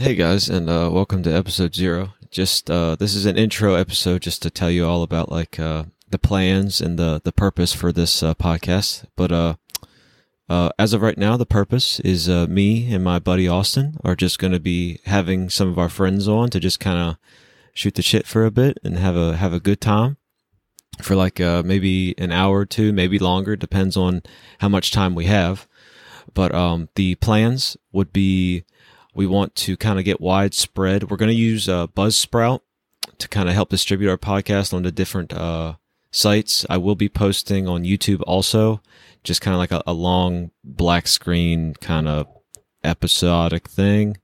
Hey guys, and uh, welcome to episode zero. Just uh, this is an intro episode, just to tell you all about like uh, the plans and the the purpose for this uh, podcast. But uh, uh, as of right now, the purpose is me and my buddy Austin are just going to be having some of our friends on to just kind of shoot the shit for a bit and have a have a good time for like maybe an hour or two, maybe longer, depends on how much time we have. But um, the plans would be we want to kind of get widespread. We're going to use uh, Buzzsprout to kind of help distribute our podcast onto different uh, sites. I will be posting on YouTube also, just kind of like a, a, long black screen kind of episodic thing.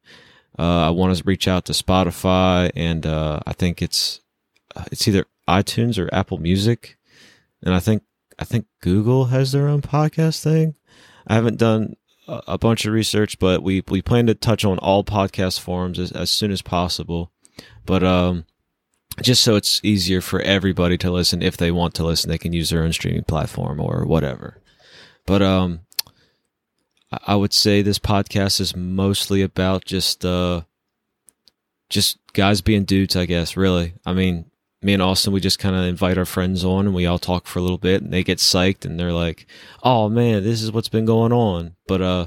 Uh, I want to reach out to Spotify, and uh, I think it's uh, it's either iTunes or Apple Music, and I think I think Google has their own podcast thing. I haven't done a bunch of research, but we we plan to touch on all podcast forums as, as soon as possible. But um, just so it's easier for everybody to listen, if they want to listen, they can use their own streaming platform or whatever. But um, I would say this podcast is mostly about just uh, just guys being dudes. I guess really. I mean, me and Austin, we just kind of invite our friends on and we all talk for a little bit and they get psyched and they're like, "Oh man, this is what's been going on." But uh,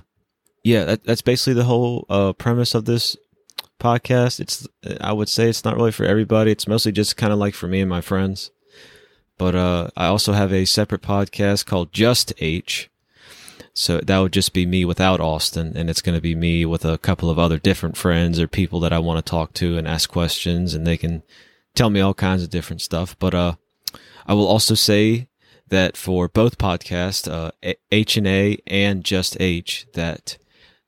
yeah, that, that's basically the whole uh premise of this podcast. It's I would say it's not really for everybody. It's mostly just kind of like for me and my friends. But uh, I also have a separate podcast called Just H. So that would just be me without Austin, and it's going to be me with a couple of other different friends or people that I want to talk to and ask questions, and they can tell me all kinds of different stuff. But uh, I will also say that for both podcasts, uh, H and A and Just H, that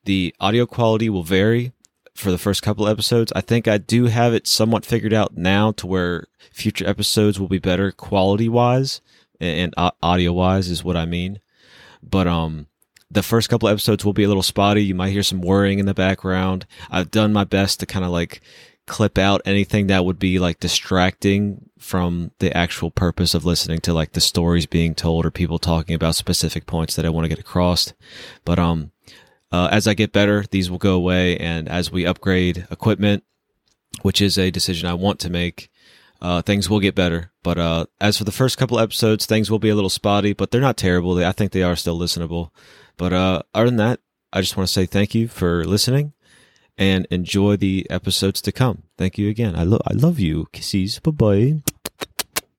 the audio quality will vary for the first couple episodes. I think I do have it somewhat figured out now to where future episodes will be better quality wise and, and audio wise is what I mean. But um, the first couple episodes will be a little spotty. You might hear some whirring in the background. I've done my best to kind of like clip out anything that would be like distracting from the actual purpose of listening to like the stories being told or people talking about specific points that I want to get across. But um uh, as I get better, these will go away and as we upgrade equipment, which is a decision I want to make, uh, things will get better. But uh, as for the first couple episodes, things will be a little spotty, but they're not terrible. I think they are still listenable. But uh, other than that, I just want to say thank you for listening and enjoy the episodes to come. Thank you again. I love I love you. Kisses. Bye bye.